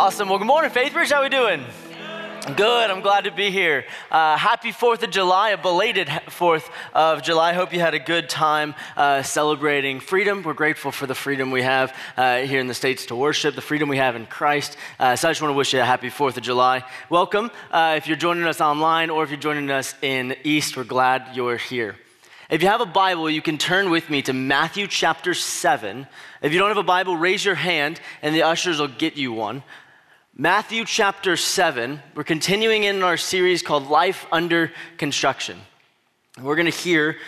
Awesome. Well, good morning, Faithbridge. How we doing? Good. I'm glad to be here. Uh, happy 4th of July, a belated 4th of July. Hope you had a good time uh, celebrating freedom. We're grateful for the freedom we have uh, here in the States to worship, the freedom we have in Christ. Uh, so I just want to wish you a happy 4th of July. Welcome. Uh, if you're joining us online or if you're joining us in East, we're glad you're here. If you have a Bible, you can turn with me to Matthew chapter 7. If you don't have a Bible, raise your hand and the ushers will get you one. Matthew chapter 7. We're continuing in our series called Life Under Construction. We're going to hear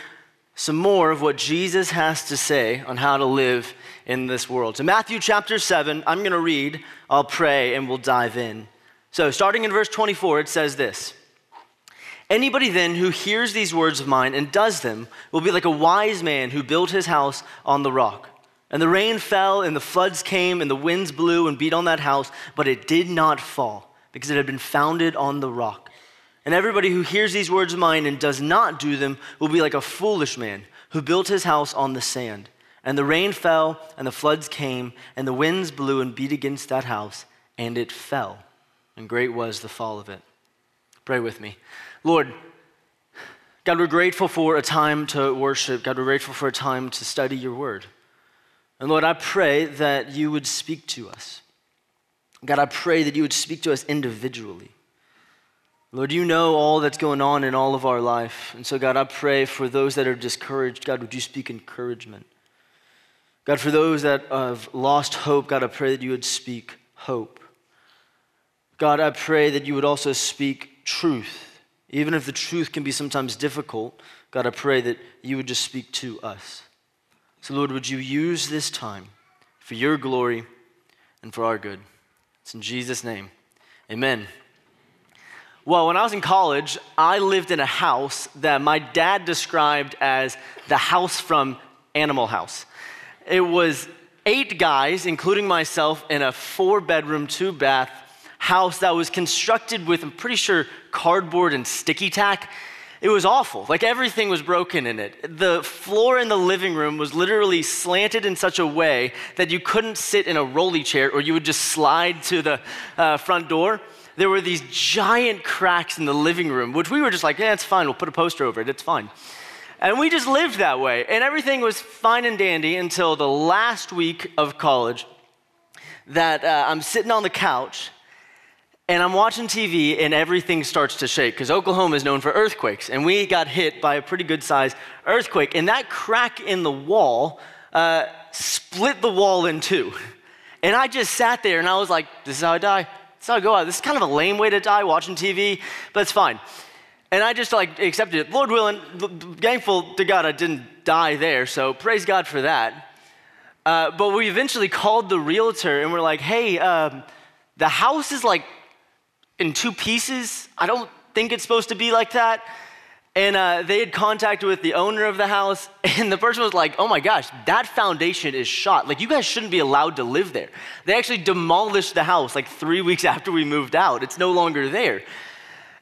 some more of what Jesus has to say on how to live in this world. So, Matthew chapter 7, I'm going to read, I'll pray, and we'll dive in. So, starting in verse 24, it says this. Anybody then who hears these words of mine and does them will be like a wise man who built his house on the rock. And the rain fell, and the floods came, and the winds blew and beat on that house, but it did not fall, because it had been founded on the rock. And everybody who hears these words of mine and does not do them will be like a foolish man who built his house on the sand. And the rain fell, and the floods came, and the winds blew and beat against that house, and it fell. And great was the fall of it. Pray with me. Lord, God, we're grateful for a time to worship. God, we're grateful for a time to study your word. And Lord, I pray that you would speak to us. God, I pray that you would speak to us individually. Lord, you know all that's going on in all of our life. And so, God, I pray for those that are discouraged, God, would you speak encouragement? God, for those that have lost hope, God, I pray that you would speak hope. God, I pray that you would also speak truth. Even if the truth can be sometimes difficult, God, I pray that you would just speak to us. So, Lord, would you use this time for your glory and for our good? It's in Jesus' name. Amen. Well, when I was in college, I lived in a house that my dad described as the house from Animal House. It was eight guys, including myself, in a four bedroom, two bath house that was constructed with, I'm pretty sure, cardboard and sticky tack. It was awful. Like everything was broken in it. The floor in the living room was literally slanted in such a way that you couldn't sit in a rolly chair or you would just slide to the uh, front door. There were these giant cracks in the living room, which we were just like, yeah, it's fine. We'll put a poster over it. It's fine. And we just lived that way. And everything was fine and dandy until the last week of college that uh, I'm sitting on the couch and I'm watching TV and everything starts to shake because Oklahoma is known for earthquakes. And we got hit by a pretty good sized earthquake. And that crack in the wall uh, split the wall in two. And I just sat there and I was like, this is how I die. This is how I go out. This is kind of a lame way to die watching TV, but it's fine. And I just like accepted it. Lord willing, thankful to God I didn't die there. So praise God for that. Uh, but we eventually called the realtor and we're like, hey, um, the house is like in two pieces. I don't think it's supposed to be like that. And uh, they had contact with the owner of the house, and the person was like, Oh my gosh, that foundation is shot. Like, you guys shouldn't be allowed to live there. They actually demolished the house like three weeks after we moved out. It's no longer there.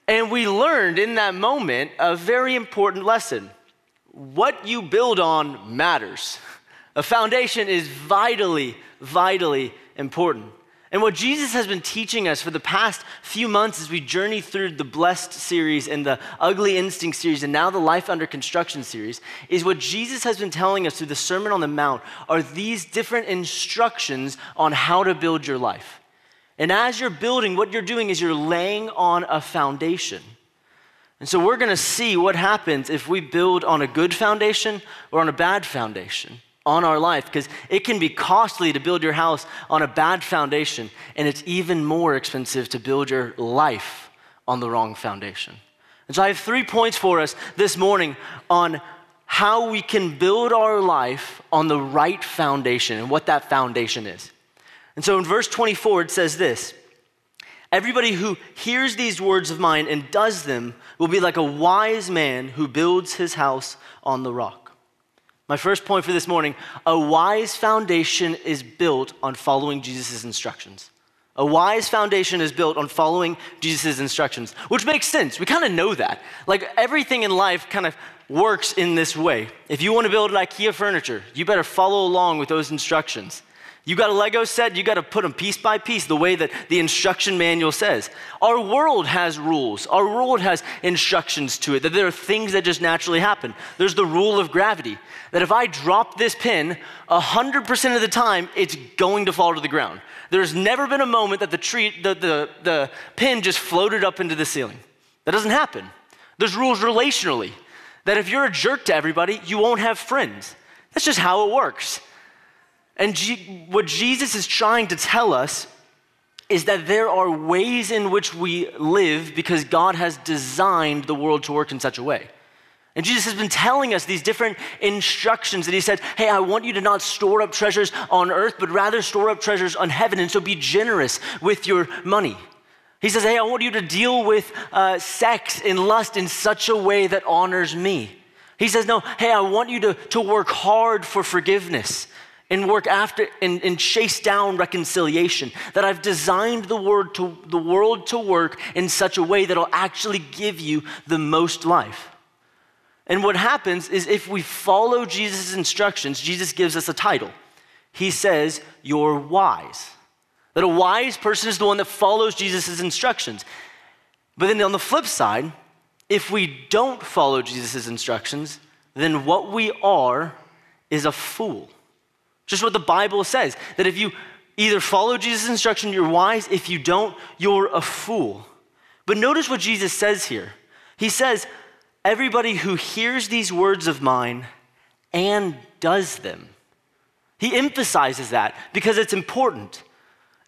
And we learned in that moment a very important lesson what you build on matters. A foundation is vitally, vitally important. And what Jesus has been teaching us for the past few months as we journey through the Blessed series and the Ugly Instinct series and now the Life Under Construction series is what Jesus has been telling us through the Sermon on the Mount are these different instructions on how to build your life. And as you're building, what you're doing is you're laying on a foundation. And so we're going to see what happens if we build on a good foundation or on a bad foundation on our life because it can be costly to build your house on a bad foundation, and it's even more expensive to build your life on the wrong foundation. And so I have three points for us this morning on how we can build our life on the right foundation and what that foundation is. And so in verse 24, it says this Everybody who hears these words of mine and does them will be like a wise man who builds his house on the rock. My first point for this morning a wise foundation is built on following Jesus' instructions. A wise foundation is built on following Jesus' instructions, which makes sense. We kind of know that. Like everything in life kind of works in this way. If you want to build IKEA furniture, you better follow along with those instructions. You got a Lego set, you got to put them piece by piece the way that the instruction manual says. Our world has rules, our world has instructions to it, that there are things that just naturally happen. There's the rule of gravity, that if I drop this pin, 100% of the time, it's going to fall to the ground. There's never been a moment that the, tree, the, the, the pin just floated up into the ceiling. That doesn't happen. There's rules relationally, that if you're a jerk to everybody, you won't have friends. That's just how it works. And G- what Jesus is trying to tell us is that there are ways in which we live because God has designed the world to work in such a way. And Jesus has been telling us these different instructions that he said, Hey, I want you to not store up treasures on earth, but rather store up treasures on heaven. And so be generous with your money. He says, Hey, I want you to deal with uh, sex and lust in such a way that honors me. He says, No, hey, I want you to, to work hard for forgiveness and work after and, and chase down reconciliation. That I've designed the, word to, the world to work in such a way that'll actually give you the most life. And what happens is if we follow Jesus' instructions, Jesus gives us a title. He says, You're wise. That a wise person is the one that follows Jesus' instructions. But then on the flip side, if we don't follow Jesus' instructions, then what we are is a fool. Just what the Bible says that if you either follow Jesus' instruction, you're wise. If you don't, you're a fool. But notice what Jesus says here. He says, Everybody who hears these words of mine and does them. He emphasizes that because it's important.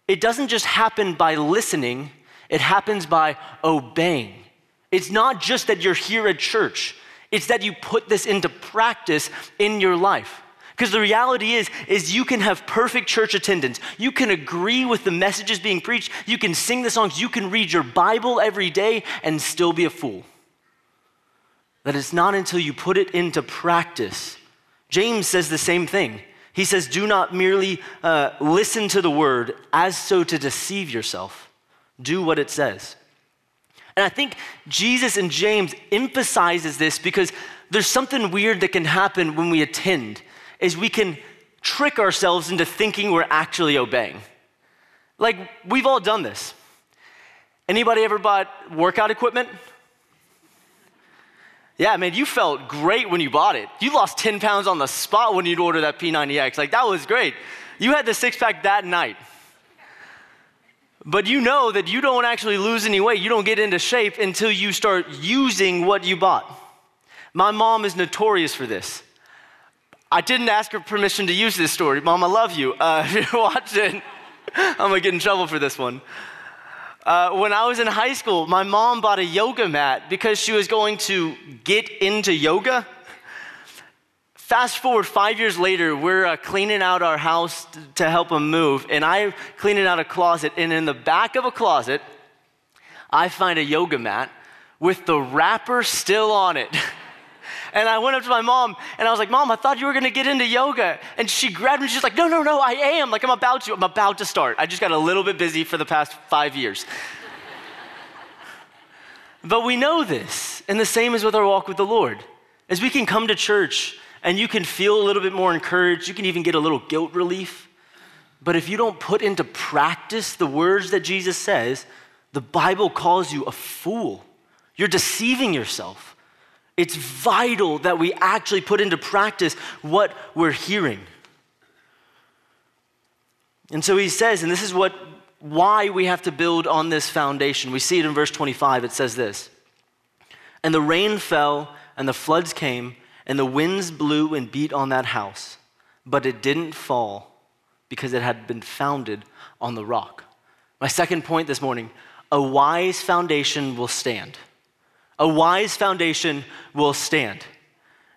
It doesn't just happen by listening, it happens by obeying. It's not just that you're here at church, it's that you put this into practice in your life. Because the reality is, is you can have perfect church attendance. You can agree with the messages being preached. You can sing the songs. You can read your Bible every day and still be a fool. That it's not until you put it into practice. James says the same thing. He says, Do not merely uh, listen to the word as so to deceive yourself. Do what it says. And I think Jesus and James emphasizes this because there's something weird that can happen when we attend is we can trick ourselves into thinking we're actually obeying. Like we've all done this. Anybody ever bought workout equipment? Yeah, man, you felt great when you bought it. You lost 10 pounds on the spot when you'd order that P90X. Like, that was great. You had the six pack that night. But you know that you don't actually lose any weight. You don't get into shape until you start using what you bought. My mom is notorious for this. I didn't ask her permission to use this story. Mom, I love you. Uh, if you're watching, I'm gonna get in trouble for this one. Uh, when I was in high school, my mom bought a yoga mat because she was going to get into yoga. Fast forward five years later, we're uh, cleaning out our house t- to help him move, and I'm cleaning out a closet. And in the back of a closet, I find a yoga mat with the wrapper still on it. And I went up to my mom and I was like, Mom, I thought you were gonna get into yoga. And she grabbed me, she's like, No, no, no, I am. Like, I'm about to. I'm about to start. I just got a little bit busy for the past five years. but we know this. And the same is with our walk with the Lord. As we can come to church and you can feel a little bit more encouraged, you can even get a little guilt relief. But if you don't put into practice the words that Jesus says, the Bible calls you a fool. You're deceiving yourself. It's vital that we actually put into practice what we're hearing. And so he says, and this is what why we have to build on this foundation. We see it in verse 25. It says this. And the rain fell and the floods came and the winds blew and beat on that house, but it didn't fall because it had been founded on the rock. My second point this morning, a wise foundation will stand. A wise foundation will stand.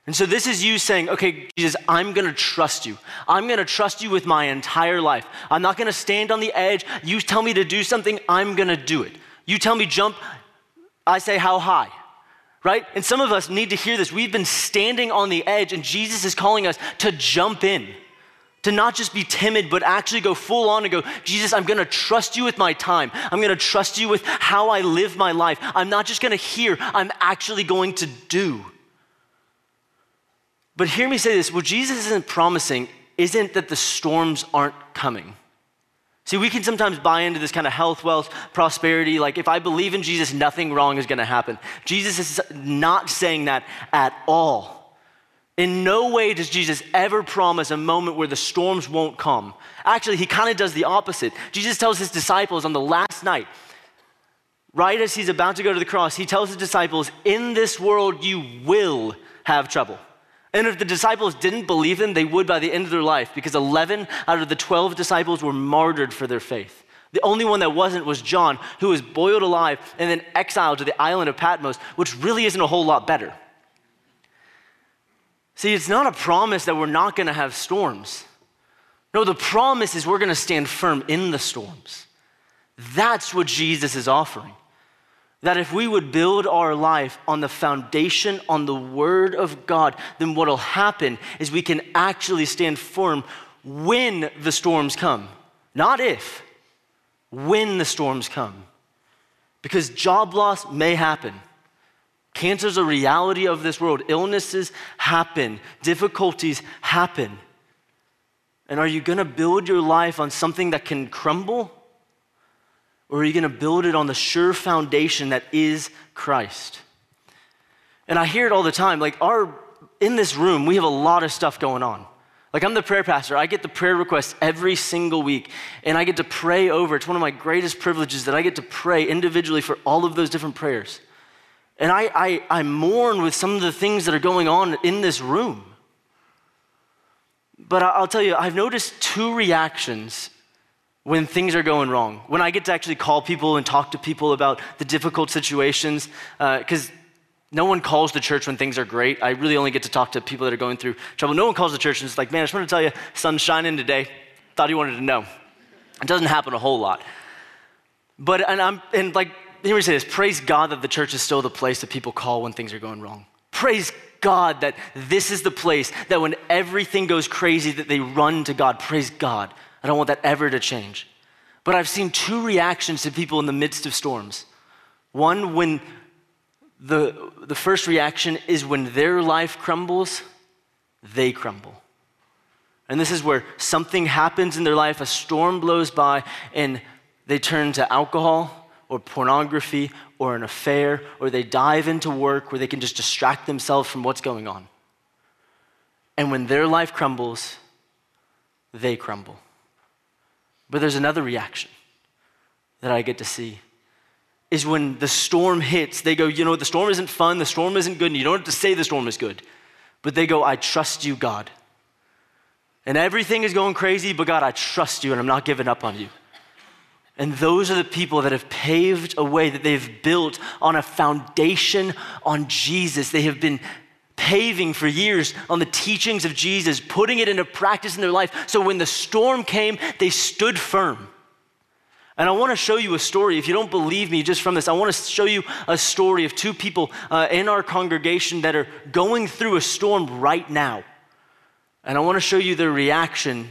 And so this is you saying, okay, Jesus, I'm gonna trust you. I'm gonna trust you with my entire life. I'm not gonna stand on the edge. You tell me to do something, I'm gonna do it. You tell me jump, I say how high, right? And some of us need to hear this. We've been standing on the edge, and Jesus is calling us to jump in to not just be timid, but actually go full on and go, Jesus, I'm gonna trust you with my time. I'm gonna trust you with how I live my life. I'm not just gonna hear, I'm actually going to do. But hear me say this what Jesus isn't promising isn't that the storms aren't coming. See, we can sometimes buy into this kind of health, wealth, prosperity. Like, if I believe in Jesus, nothing wrong is going to happen. Jesus is not saying that at all. In no way does Jesus ever promise a moment where the storms won't come. Actually, he kind of does the opposite. Jesus tells his disciples on the last night, right as he's about to go to the cross, he tells his disciples, In this world you will have trouble. And if the disciples didn't believe him, they would by the end of their life because 11 out of the 12 disciples were martyred for their faith. The only one that wasn't was John, who was boiled alive and then exiled to the island of Patmos, which really isn't a whole lot better. See, it's not a promise that we're not going to have storms. No, the promise is we're going to stand firm in the storms. That's what Jesus is offering. That if we would build our life on the foundation, on the Word of God, then what will happen is we can actually stand firm when the storms come. Not if, when the storms come. Because job loss may happen. Cancer is a reality of this world. Illnesses happen, difficulties happen. And are you going to build your life on something that can crumble? Or are you going to build it on the sure foundation that is Christ? And I hear it all the time. Like, our, in this room, we have a lot of stuff going on. Like, I'm the prayer pastor. I get the prayer requests every single week, and I get to pray over. It's one of my greatest privileges that I get to pray individually for all of those different prayers. And I, I, I mourn with some of the things that are going on in this room. But I'll tell you, I've noticed two reactions when things are going wrong, when I get to actually call people and talk to people about the difficult situations, because uh, no one calls the church when things are great. I really only get to talk to people that are going through trouble. No one calls the church and it's like, man, I just want to tell you, sun's shining today. Thought you wanted to know. It doesn't happen a whole lot. But, and I'm, and like, hear me say this praise God that the church is still the place that people call when things are going wrong. Praise God that this is the place that when everything goes crazy, that they run to God. Praise God. I don't want that ever to change. But I've seen two reactions to people in the midst of storms. One, when the, the first reaction is when their life crumbles, they crumble. And this is where something happens in their life, a storm blows by, and they turn to alcohol or pornography or an affair, or they dive into work where they can just distract themselves from what's going on. And when their life crumbles, they crumble. But there's another reaction that I get to see is when the storm hits, they go, you know, the storm isn't fun, the storm isn't good, and you don't have to say the storm is good. But they go, I trust you, God. And everything is going crazy, but God, I trust you and I'm not giving up on you. And those are the people that have paved a way, that they've built on a foundation on Jesus. They have been paving for years on the teachings of Jesus, putting it into practice in their life. So when the storm came, they stood firm. And I want to show you a story. If you don't believe me just from this, I want to show you a story of two people uh, in our congregation that are going through a storm right now. And I want to show you their reaction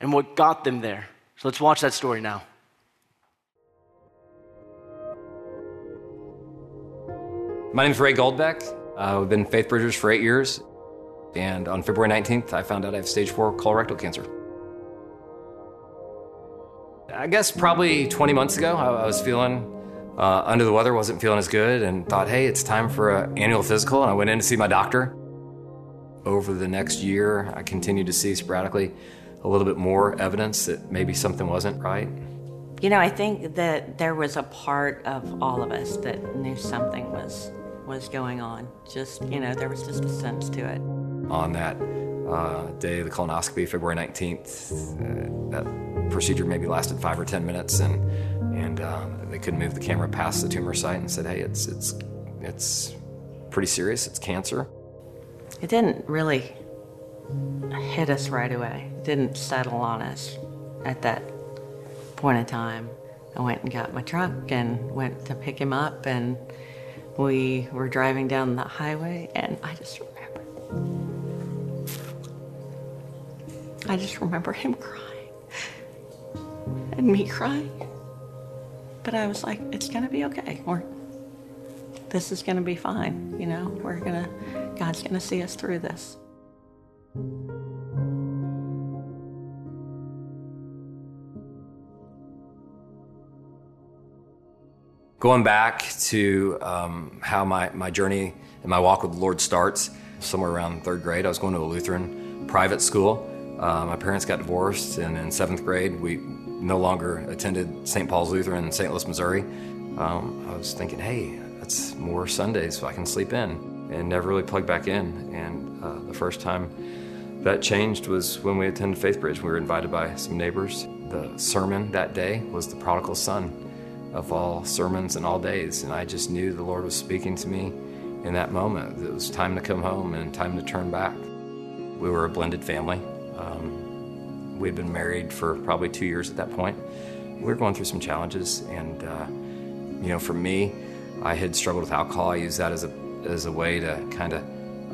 and what got them there. So let's watch that story now. My name is Ray Goldbeck. We've been Faith Bridgers for eight years, and on February 19th, I found out I have stage four colorectal cancer. I guess probably 20 months ago, I, I was feeling uh, under the weather, wasn't feeling as good, and thought, hey, it's time for an annual physical. And I went in to see my doctor. Over the next year, I continued to see sporadically a little bit more evidence that maybe something wasn't right. You know, I think that there was a part of all of us that knew something was was going on. Just, you know, there was just a sense to it. On that uh, day, of the colonoscopy, February 19th, uh, that procedure maybe lasted five or 10 minutes, and, and uh, they couldn't move the camera past the tumor site and said, hey, it's, it's, it's pretty serious, it's cancer. It didn't really hit us right away, it didn't settle on us at that point in time. I went and got my truck and went to pick him up and we were driving down the highway, and I just remember. I just remember him crying and me crying. But I was like, it's to be okay. We're, this is to be fine. You know, we're to, God's to see us through this. Going back to um, how my, my journey and my walk with the Lord starts, somewhere around third grade, I was going to a Lutheran private school. Uh, my parents got divorced, and in seventh grade, we no longer attended St. Paul's Lutheran in St. Louis, Missouri. Um, I was thinking, hey, that's more Sundays so I can sleep in, and never really plugged back in. And uh, the first time that changed was when we attended Faith Bridge. We were invited by some neighbors. The sermon that day was the prodigal son of all sermons and all days. And I just knew the Lord was speaking to me in that moment. It was time to come home and time to turn back. We were a blended family. Um, we had been married for probably two years at that point. We were going through some challenges, and uh, you know, for me, I had struggled with alcohol. I used that as a as a way to kind of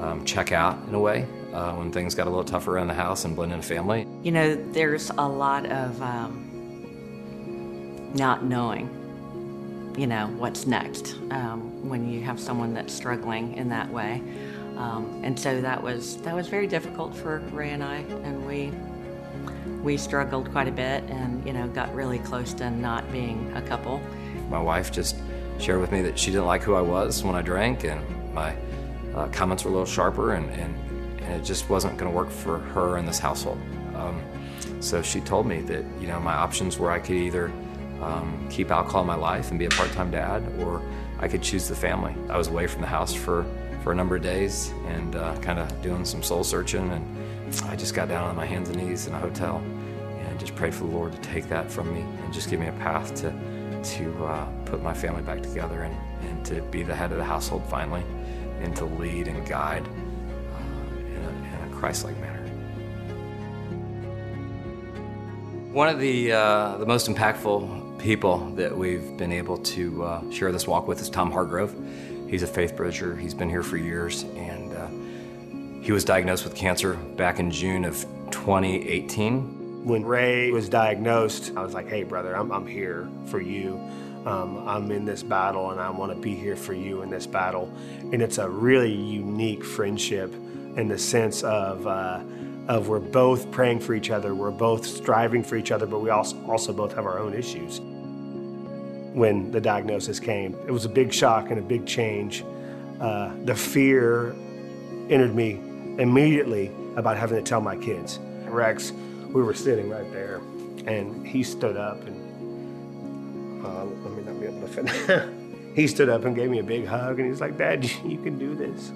um, check out in a way uh, when things got a little tougher around the house and blend in a family. You know, there's a lot of um, not knowing you know, what's next um, when you have someone that's struggling in that way. Um, and so that was that was very difficult for Ray and I, and we we struggled quite a bit, and you know, got really close to not being a couple. My wife just shared with me that she didn't like who I was when I drank, and my uh, comments were a little sharper, and, and, and it just wasn't going to work for her in this household. Um, so she told me that you know my options were I could either um, keep alcohol in my life and be a part-time dad, or I could choose the family. I was away from the house for, for a number of days and uh, kind of doing some soul searching, and I just got down on my hands and knees in a hotel and just prayed for the Lord to take that from me and just give me a path to to uh, put my family back together and, and to be the head of the household finally, and to lead and guide uh, in, a, in a Christ-like manner. One of the uh, the most impactful people that we've been able to uh, share this walk with is Tom Hargrove. He's a faith bridger. He's been here for years, and uh, he was diagnosed with cancer back in June of 2018. When Ray was diagnosed, I was like, hey, brother, I'm, I'm here for you. Um, I'm in this battle, and I want to be here for you in this battle. And it's a really unique friendship in the sense of, uh, of we're both praying for each other, we're both striving for each other, but we also, also both have our own issues. When the diagnosis came, it was a big shock and a big change. Uh, the fear entered me immediately about having to tell my kids. Rex, we were sitting right there, and he stood up and uh, let me not be able to he stood up and gave me a big hug, and he's like, "Dad, you can do this."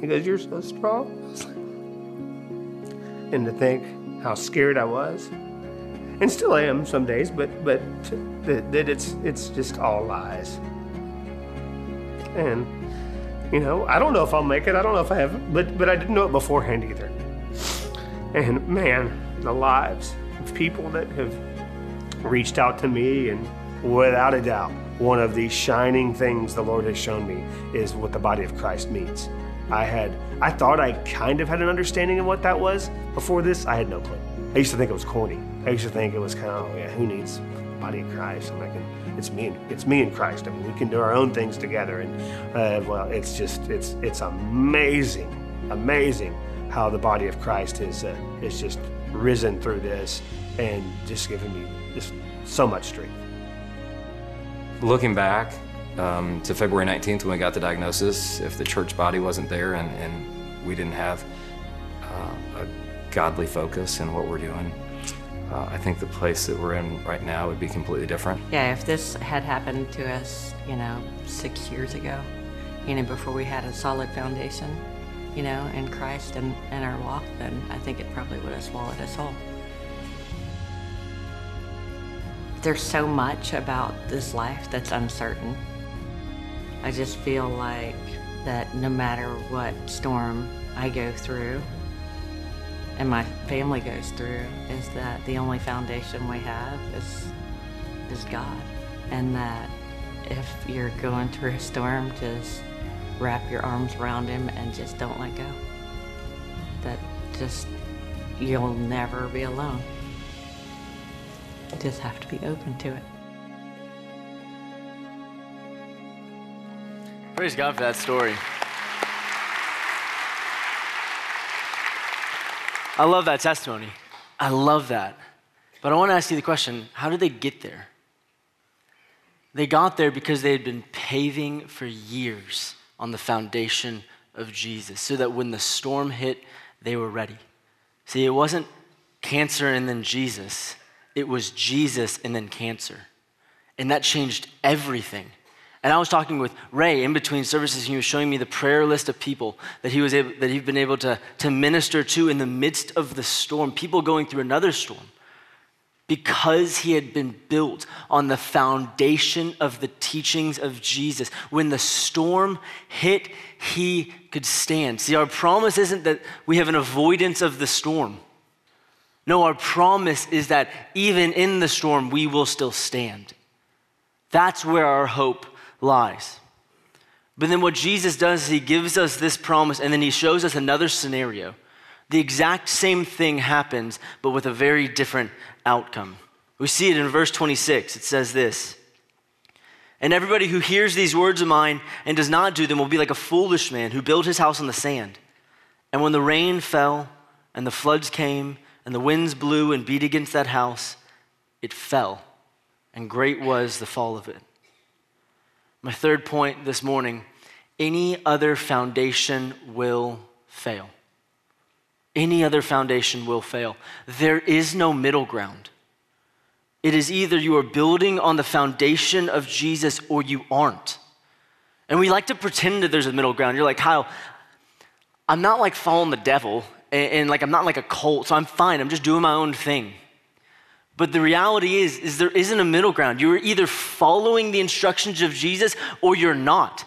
He goes, "You're so strong." and to think how scared I was, and still am some days, but but that, that it's it's just all lies. And you know, I don't know if I'll make it. I don't know if I have, but but I didn't know it beforehand either. And man, the lives of people that have reached out to me, and without a doubt, one of the shining things the Lord has shown me is what the body of Christ means. I had, I thought I kind of had an understanding of what that was before this. I had no clue. I used to think it was corny. I used to think it was kind of, oh, yeah, who needs the body of Christ? I'm like, it's me, and, it's me and Christ. I mean, we can do our own things together, and uh, well, it's just, it's, it's amazing, amazing how the body of Christ is, uh, is just risen through this and just given me just so much strength. Looking back, um, to February 19th when we got the diagnosis, if the church body wasn't there and, and we didn't have godly focus in what we're doing, uh, I think the place that we're in right now would be completely different. Yeah, if this had happened to us, you know, six years ago, you know, before we had a solid foundation, you know, in Christ and, and our walk, then I think it probably would have swallowed us whole. There's so much about this life that's uncertain. I just feel like that no matter what storm I go through and my family goes through, is that the only foundation we have is is God. And that if you're going through a storm, just wrap your arms around him and just don't let go. That just you'll never be alone. You just have to be open to it. Praise God for that story. I love that testimony. I love that. But I want to ask you the question how did they get there? They got there because they had been paving for years on the foundation of Jesus so that when the storm hit, they were ready. See, it wasn't cancer and then Jesus, it was Jesus and then cancer. And that changed everything. And I was talking with Ray in between services, and he was showing me the prayer list of people that he was able, that he'd been able to, to minister to in the midst of the storm, people going through another storm, because he had been built on the foundation of the teachings of Jesus. When the storm hit, he could stand. See, our promise isn't that we have an avoidance of the storm. No, our promise is that even in the storm, we will still stand. That's where our hope lies. But then what Jesus does is he gives us this promise and then he shows us another scenario. The exact same thing happens, but with a very different outcome. We see it in verse 26. It says this And everybody who hears these words of mine and does not do them will be like a foolish man who built his house on the sand. And when the rain fell and the floods came and the winds blew and beat against that house, it fell, and great was the fall of it. My third point this morning any other foundation will fail. Any other foundation will fail. There is no middle ground. It is either you are building on the foundation of Jesus or you aren't. And we like to pretend that there's a middle ground. You're like, Kyle, I'm not like following the devil, and, and like I'm not like a cult, so I'm fine. I'm just doing my own thing. But the reality is, is there isn't a middle ground. You're either following the instructions of Jesus or you're not.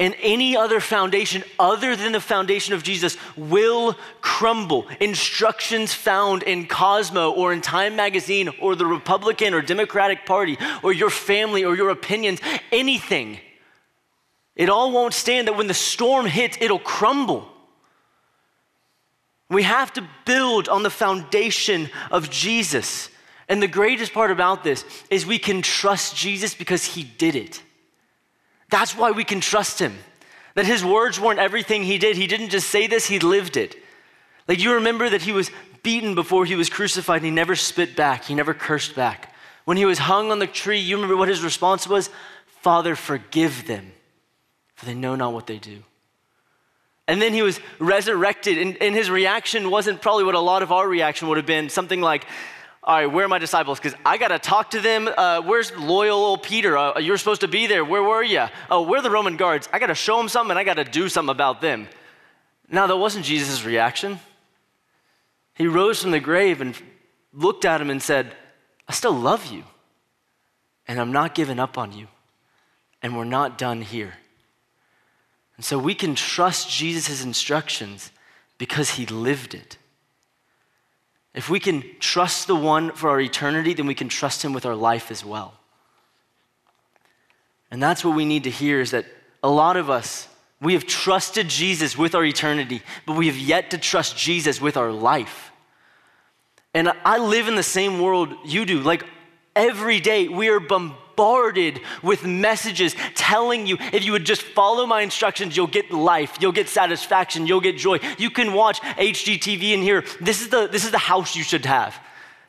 And any other foundation other than the foundation of Jesus will crumble. Instructions found in Cosmo or in Time Magazine or the Republican or Democratic Party or your family or your opinions, anything, it all won't stand that when the storm hits, it'll crumble. We have to build on the foundation of Jesus. And the greatest part about this is we can trust Jesus because he did it. That's why we can trust him. That his words weren't everything he did. He didn't just say this, he lived it. Like you remember that he was beaten before he was crucified and he never spit back, he never cursed back. When he was hung on the tree, you remember what his response was? Father, forgive them, for they know not what they do. And then he was resurrected, and, and his reaction wasn't probably what a lot of our reaction would have been something like, all right, where are my disciples? Because I got to talk to them. Uh, where's loyal old Peter? Uh, you're supposed to be there. Where were you? Oh, where are the Roman guards? I got to show them something and I got to do something about them. Now, that wasn't Jesus' reaction. He rose from the grave and looked at him and said, I still love you, and I'm not giving up on you, and we're not done here. And so we can trust Jesus' instructions because he lived it. If we can trust the one for our eternity, then we can trust him with our life as well. And that's what we need to hear is that a lot of us, we have trusted Jesus with our eternity, but we have yet to trust Jesus with our life. And I live in the same world you do. Like every day, we are bombarded bombarded with messages telling you if you would just follow my instructions, you'll get life, you'll get satisfaction, you'll get joy. You can watch HGTV and hear this is the, this is the house you should have.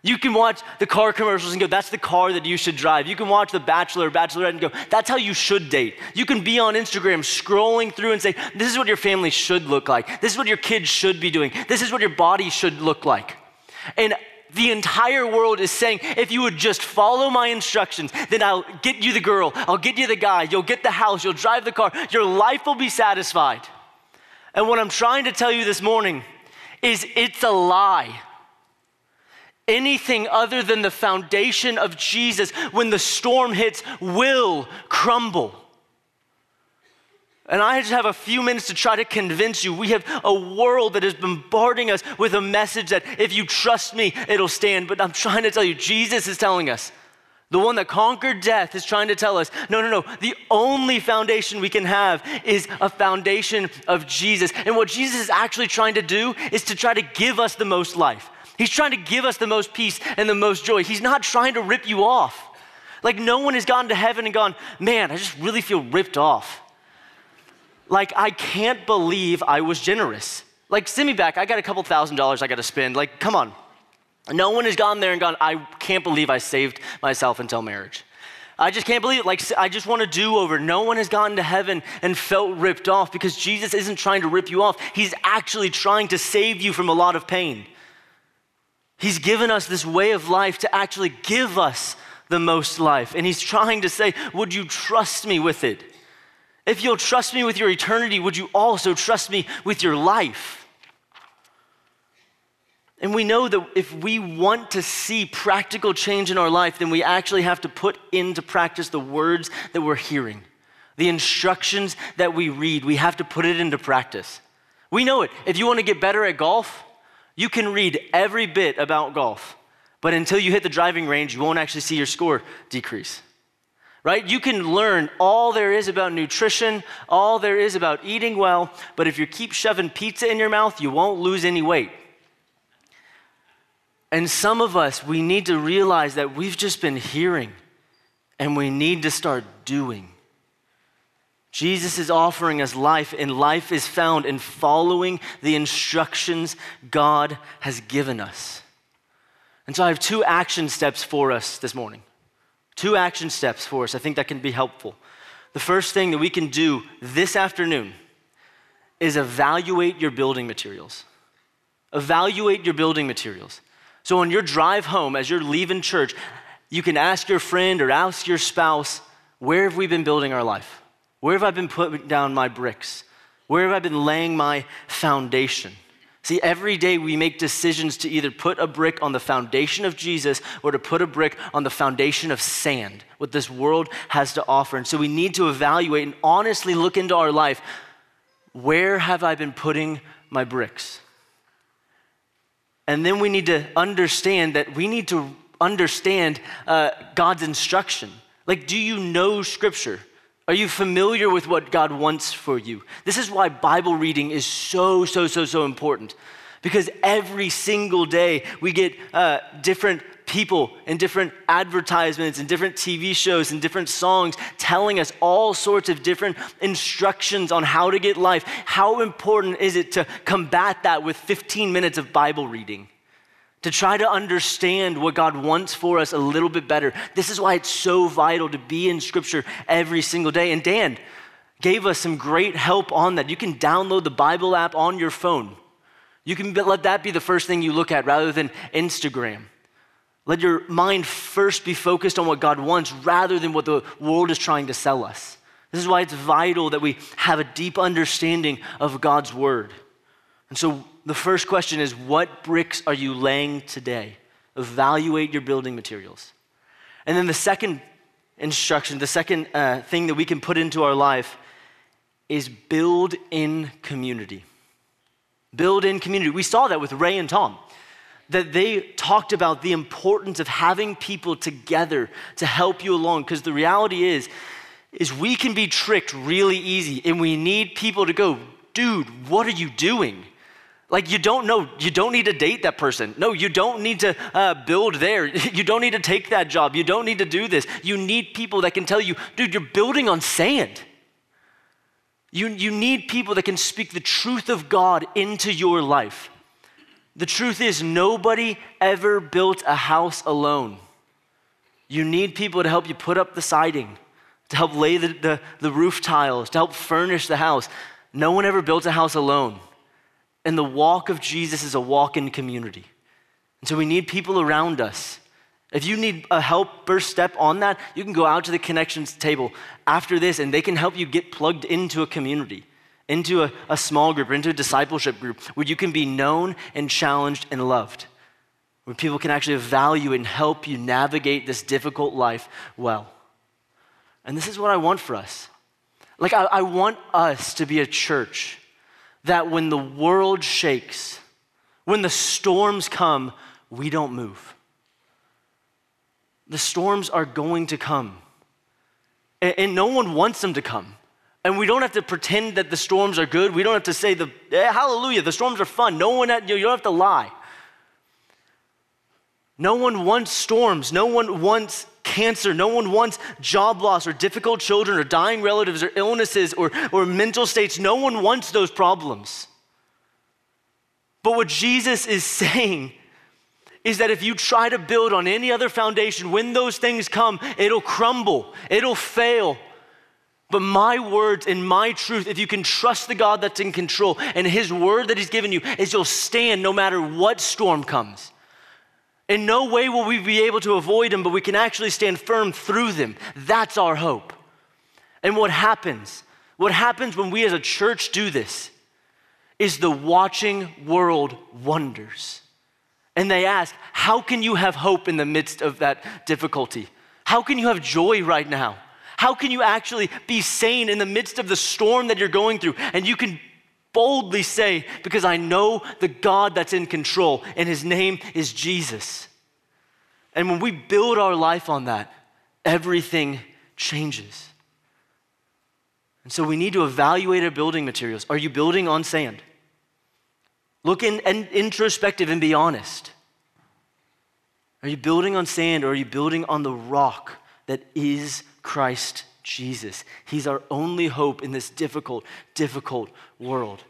You can watch the car commercials and go, that's the car that you should drive. You can watch The Bachelor or Bachelorette and go, that's how you should date. You can be on Instagram scrolling through and say, this is what your family should look like. This is what your kids should be doing. This is what your body should look like. And the entire world is saying, if you would just follow my instructions, then I'll get you the girl, I'll get you the guy, you'll get the house, you'll drive the car, your life will be satisfied. And what I'm trying to tell you this morning is it's a lie. Anything other than the foundation of Jesus, when the storm hits, will crumble. And I just have a few minutes to try to convince you. We have a world that is bombarding us with a message that if you trust me, it'll stand. But I'm trying to tell you, Jesus is telling us. The one that conquered death is trying to tell us no, no, no. The only foundation we can have is a foundation of Jesus. And what Jesus is actually trying to do is to try to give us the most life. He's trying to give us the most peace and the most joy. He's not trying to rip you off. Like, no one has gone to heaven and gone, man, I just really feel ripped off. Like, I can't believe I was generous. Like, send me back. I got a couple thousand dollars I got to spend. Like, come on. No one has gone there and gone, I can't believe I saved myself until marriage. I just can't believe it. Like, I just want to do over. No one has gotten to heaven and felt ripped off because Jesus isn't trying to rip you off. He's actually trying to save you from a lot of pain. He's given us this way of life to actually give us the most life. And He's trying to say, Would you trust me with it? If you'll trust me with your eternity, would you also trust me with your life? And we know that if we want to see practical change in our life, then we actually have to put into practice the words that we're hearing, the instructions that we read. We have to put it into practice. We know it. If you want to get better at golf, you can read every bit about golf, but until you hit the driving range, you won't actually see your score decrease. Right? You can learn all there is about nutrition, all there is about eating well, but if you keep shoving pizza in your mouth, you won't lose any weight. And some of us, we need to realize that we've just been hearing and we need to start doing. Jesus is offering us life, and life is found in following the instructions God has given us. And so I have two action steps for us this morning. Two action steps for us. I think that can be helpful. The first thing that we can do this afternoon is evaluate your building materials. Evaluate your building materials. So on your drive home, as you're leaving church, you can ask your friend or ask your spouse, where have we been building our life? Where have I been putting down my bricks? Where have I been laying my foundation? See, every day we make decisions to either put a brick on the foundation of Jesus or to put a brick on the foundation of sand, what this world has to offer. And so we need to evaluate and honestly look into our life. Where have I been putting my bricks? And then we need to understand that we need to understand uh, God's instruction. Like, do you know Scripture? Are you familiar with what God wants for you? This is why Bible reading is so, so, so, so important. Because every single day we get uh, different people and different advertisements and different TV shows and different songs telling us all sorts of different instructions on how to get life. How important is it to combat that with 15 minutes of Bible reading? To try to understand what God wants for us a little bit better. This is why it's so vital to be in Scripture every single day. And Dan gave us some great help on that. You can download the Bible app on your phone. You can let that be the first thing you look at rather than Instagram. Let your mind first be focused on what God wants rather than what the world is trying to sell us. This is why it's vital that we have a deep understanding of God's word. And so the first question is what bricks are you laying today? Evaluate your building materials. And then the second instruction, the second uh, thing that we can put into our life is build in community. Build in community. We saw that with Ray and Tom that they talked about the importance of having people together to help you along because the reality is is we can be tricked really easy and we need people to go dude what are you doing like you don't know you don't need to date that person no you don't need to uh, build there you don't need to take that job you don't need to do this you need people that can tell you dude you're building on sand you, you need people that can speak the truth of god into your life the truth is, nobody ever built a house alone. You need people to help you put up the siding, to help lay the, the, the, roof tiles, to help furnish the house. No one ever built a house alone. And the walk of Jesus is a walk in community. And so we need people around us. If you need a help first step on that, you can go out to the connections table after this and they can help you get plugged into a community into a, a small group or into a discipleship group where you can be known and challenged and loved, where people can actually value and help you navigate this difficult life well. And this is what I want for us. Like, I, I want us to be a church that when the world shakes, when the storms come, we don't move. The storms are going to come. And, and no one wants them to come. And we don't have to pretend that the storms are good. We don't have to say the eh, hallelujah, the storms are fun. No one, you don't have to lie. No one wants storms. No one wants cancer. No one wants job loss or difficult children or dying relatives or illnesses or, or mental states. No one wants those problems. But what Jesus is saying is that if you try to build on any other foundation, when those things come, it'll crumble, it'll fail. But my words and my truth, if you can trust the God that's in control and his word that he's given you, is you'll stand no matter what storm comes. In no way will we be able to avoid them, but we can actually stand firm through them. That's our hope. And what happens? What happens when we as a church do this is the watching world wonders. And they ask, How can you have hope in the midst of that difficulty? How can you have joy right now? How can you actually be sane in the midst of the storm that you're going through? And you can boldly say, Because I know the God that's in control, and his name is Jesus. And when we build our life on that, everything changes. And so we need to evaluate our building materials. Are you building on sand? Look in, and introspective and be honest. Are you building on sand or are you building on the rock that is Christ Jesus? He's our only hope in this difficult, difficult world.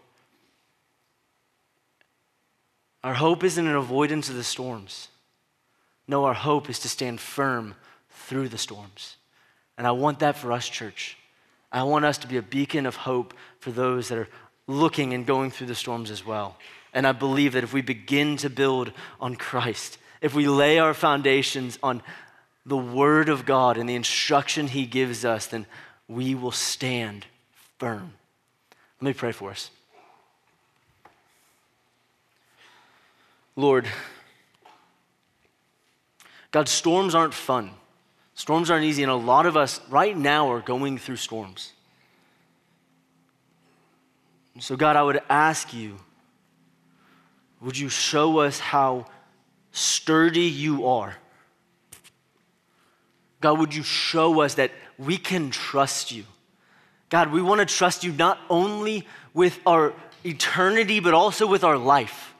Our hope isn't an avoidance of the storms. No, our hope is to stand firm through the storms. And I want that for us, church. I want us to be a beacon of hope for those that are looking and going through the storms as well. And I believe that if we begin to build on Christ, if we lay our foundations on the Word of God and the instruction He gives us, then we will stand firm. Let me pray for us. Lord, God, storms aren't fun. Storms aren't easy, and a lot of us right now are going through storms. So, God, I would ask you would you show us how sturdy you are? God, would you show us that we can trust you? God, we want to trust you not only with our eternity, but also with our life.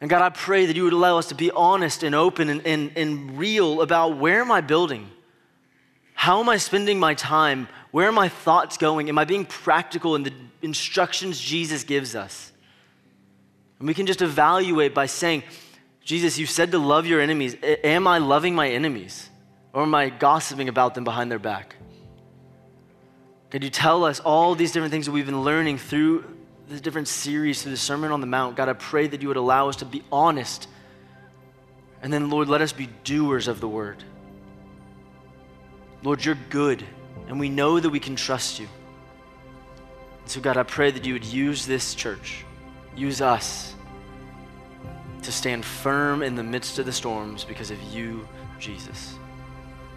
And God, I pray that you would allow us to be honest and open and, and, and real about where am I building? How am I spending my time? Where are my thoughts going? Am I being practical in the instructions Jesus gives us? And we can just evaluate by saying, Jesus, you said to love your enemies. Am I loving my enemies? Or am I gossiping about them behind their back? Could you tell us all these different things that we've been learning through the different series, through the Sermon on the Mount? God, I pray that you would allow us to be honest. And then, Lord, let us be doers of the word. Lord, you're good, and we know that we can trust you. So, God, I pray that you would use this church, use us to stand firm in the midst of the storms because of you, Jesus.